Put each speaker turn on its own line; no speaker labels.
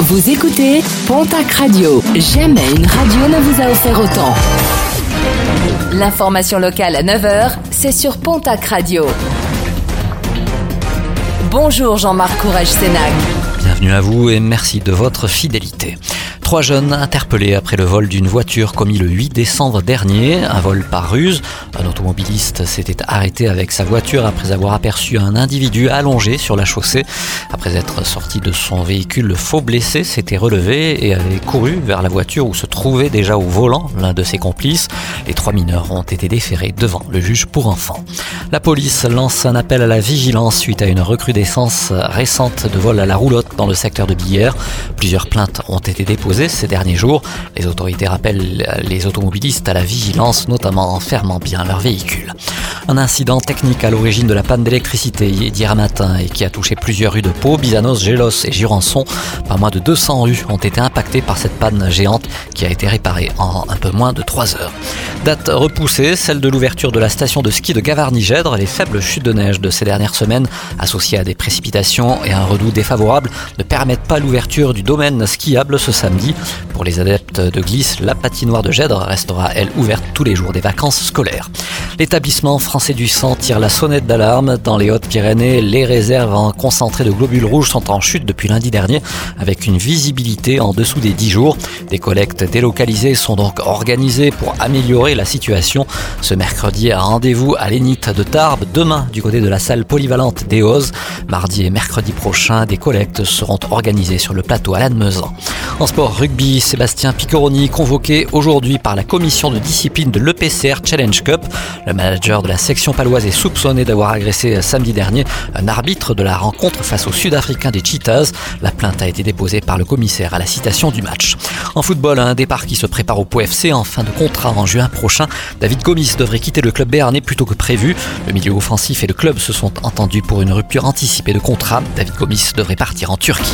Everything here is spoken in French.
Vous écoutez Pontac Radio. Jamais une radio ne vous a offert autant. L'information locale à 9h, c'est sur Pontac Radio. Bonjour Jean-Marc Courage Sénac.
Bienvenue à vous et merci de votre fidélité. Trois jeunes interpellés après le vol d'une voiture commis le 8 décembre dernier, un vol par ruse. Un automobiliste s'était arrêté avec sa voiture après avoir aperçu un individu allongé sur la chaussée. Après être sorti de son véhicule, le faux blessé s'était relevé et avait couru vers la voiture où se trouvait déjà au volant l'un de ses complices. Les trois mineurs ont été déférés devant le juge pour enfants. La police lance un appel à la vigilance suite à une recrudescence récente de vol à la roulotte dans le secteur de Billère. Plusieurs plaintes ont été déposées ces derniers jours. Les autorités rappellent les automobilistes à la vigilance, notamment en fermant bien leur véhicule. Un incident technique à l'origine de la panne d'électricité d'hier matin et qui a touché plusieurs rues de Pau, Bizanos, Gélos et Jurançon. Pas moins de 200 rues ont été impactées par cette panne géante qui a été réparée en un peu moins de 3 heures. Date repoussée, celle de l'ouverture de la station de ski de Gavarnie-Gèdre. Les faibles chutes de neige de ces dernières semaines, associées à des précipitations et un redout défavorable, ne permettent pas l'ouverture du domaine skiable ce samedi. Pour les adeptes de glisse, la patinoire de Gèdre restera, elle, ouverte tous les jours des vacances scolaires. L'établissement français du sang tire la sonnette d'alarme. Dans les Hautes-Pyrénées, les réserves en concentré de globules rouges sont en chute depuis lundi dernier, avec une visibilité en dessous des 10 jours. Des collectes délocalisées sont donc organisées pour améliorer la situation. Ce mercredi, rendez-vous à l'Énite de Tarbes, demain du côté de la salle polyvalente des Mardi et mercredi prochain, des collectes seront organisées sur le plateau à Lannemezan. En sport rugby, Sébastien Piccoroni convoqué aujourd'hui par la commission de discipline de l'EPCR Challenge Cup. Le manager de la section paloise est soupçonné d'avoir agressé samedi dernier un arbitre de la rencontre face aux Sud-Africains des Cheetahs. La plainte a été déposée par le commissaire à la citation du match. En football, un départ qui se prépare au POFC en fin de contrat en juin prochain. David Gomis devrait quitter le club béarnais plus tôt que prévu. Le milieu offensif et le club se sont entendus pour une rupture anticipée de contrat. David Gomis devrait partir en Turquie.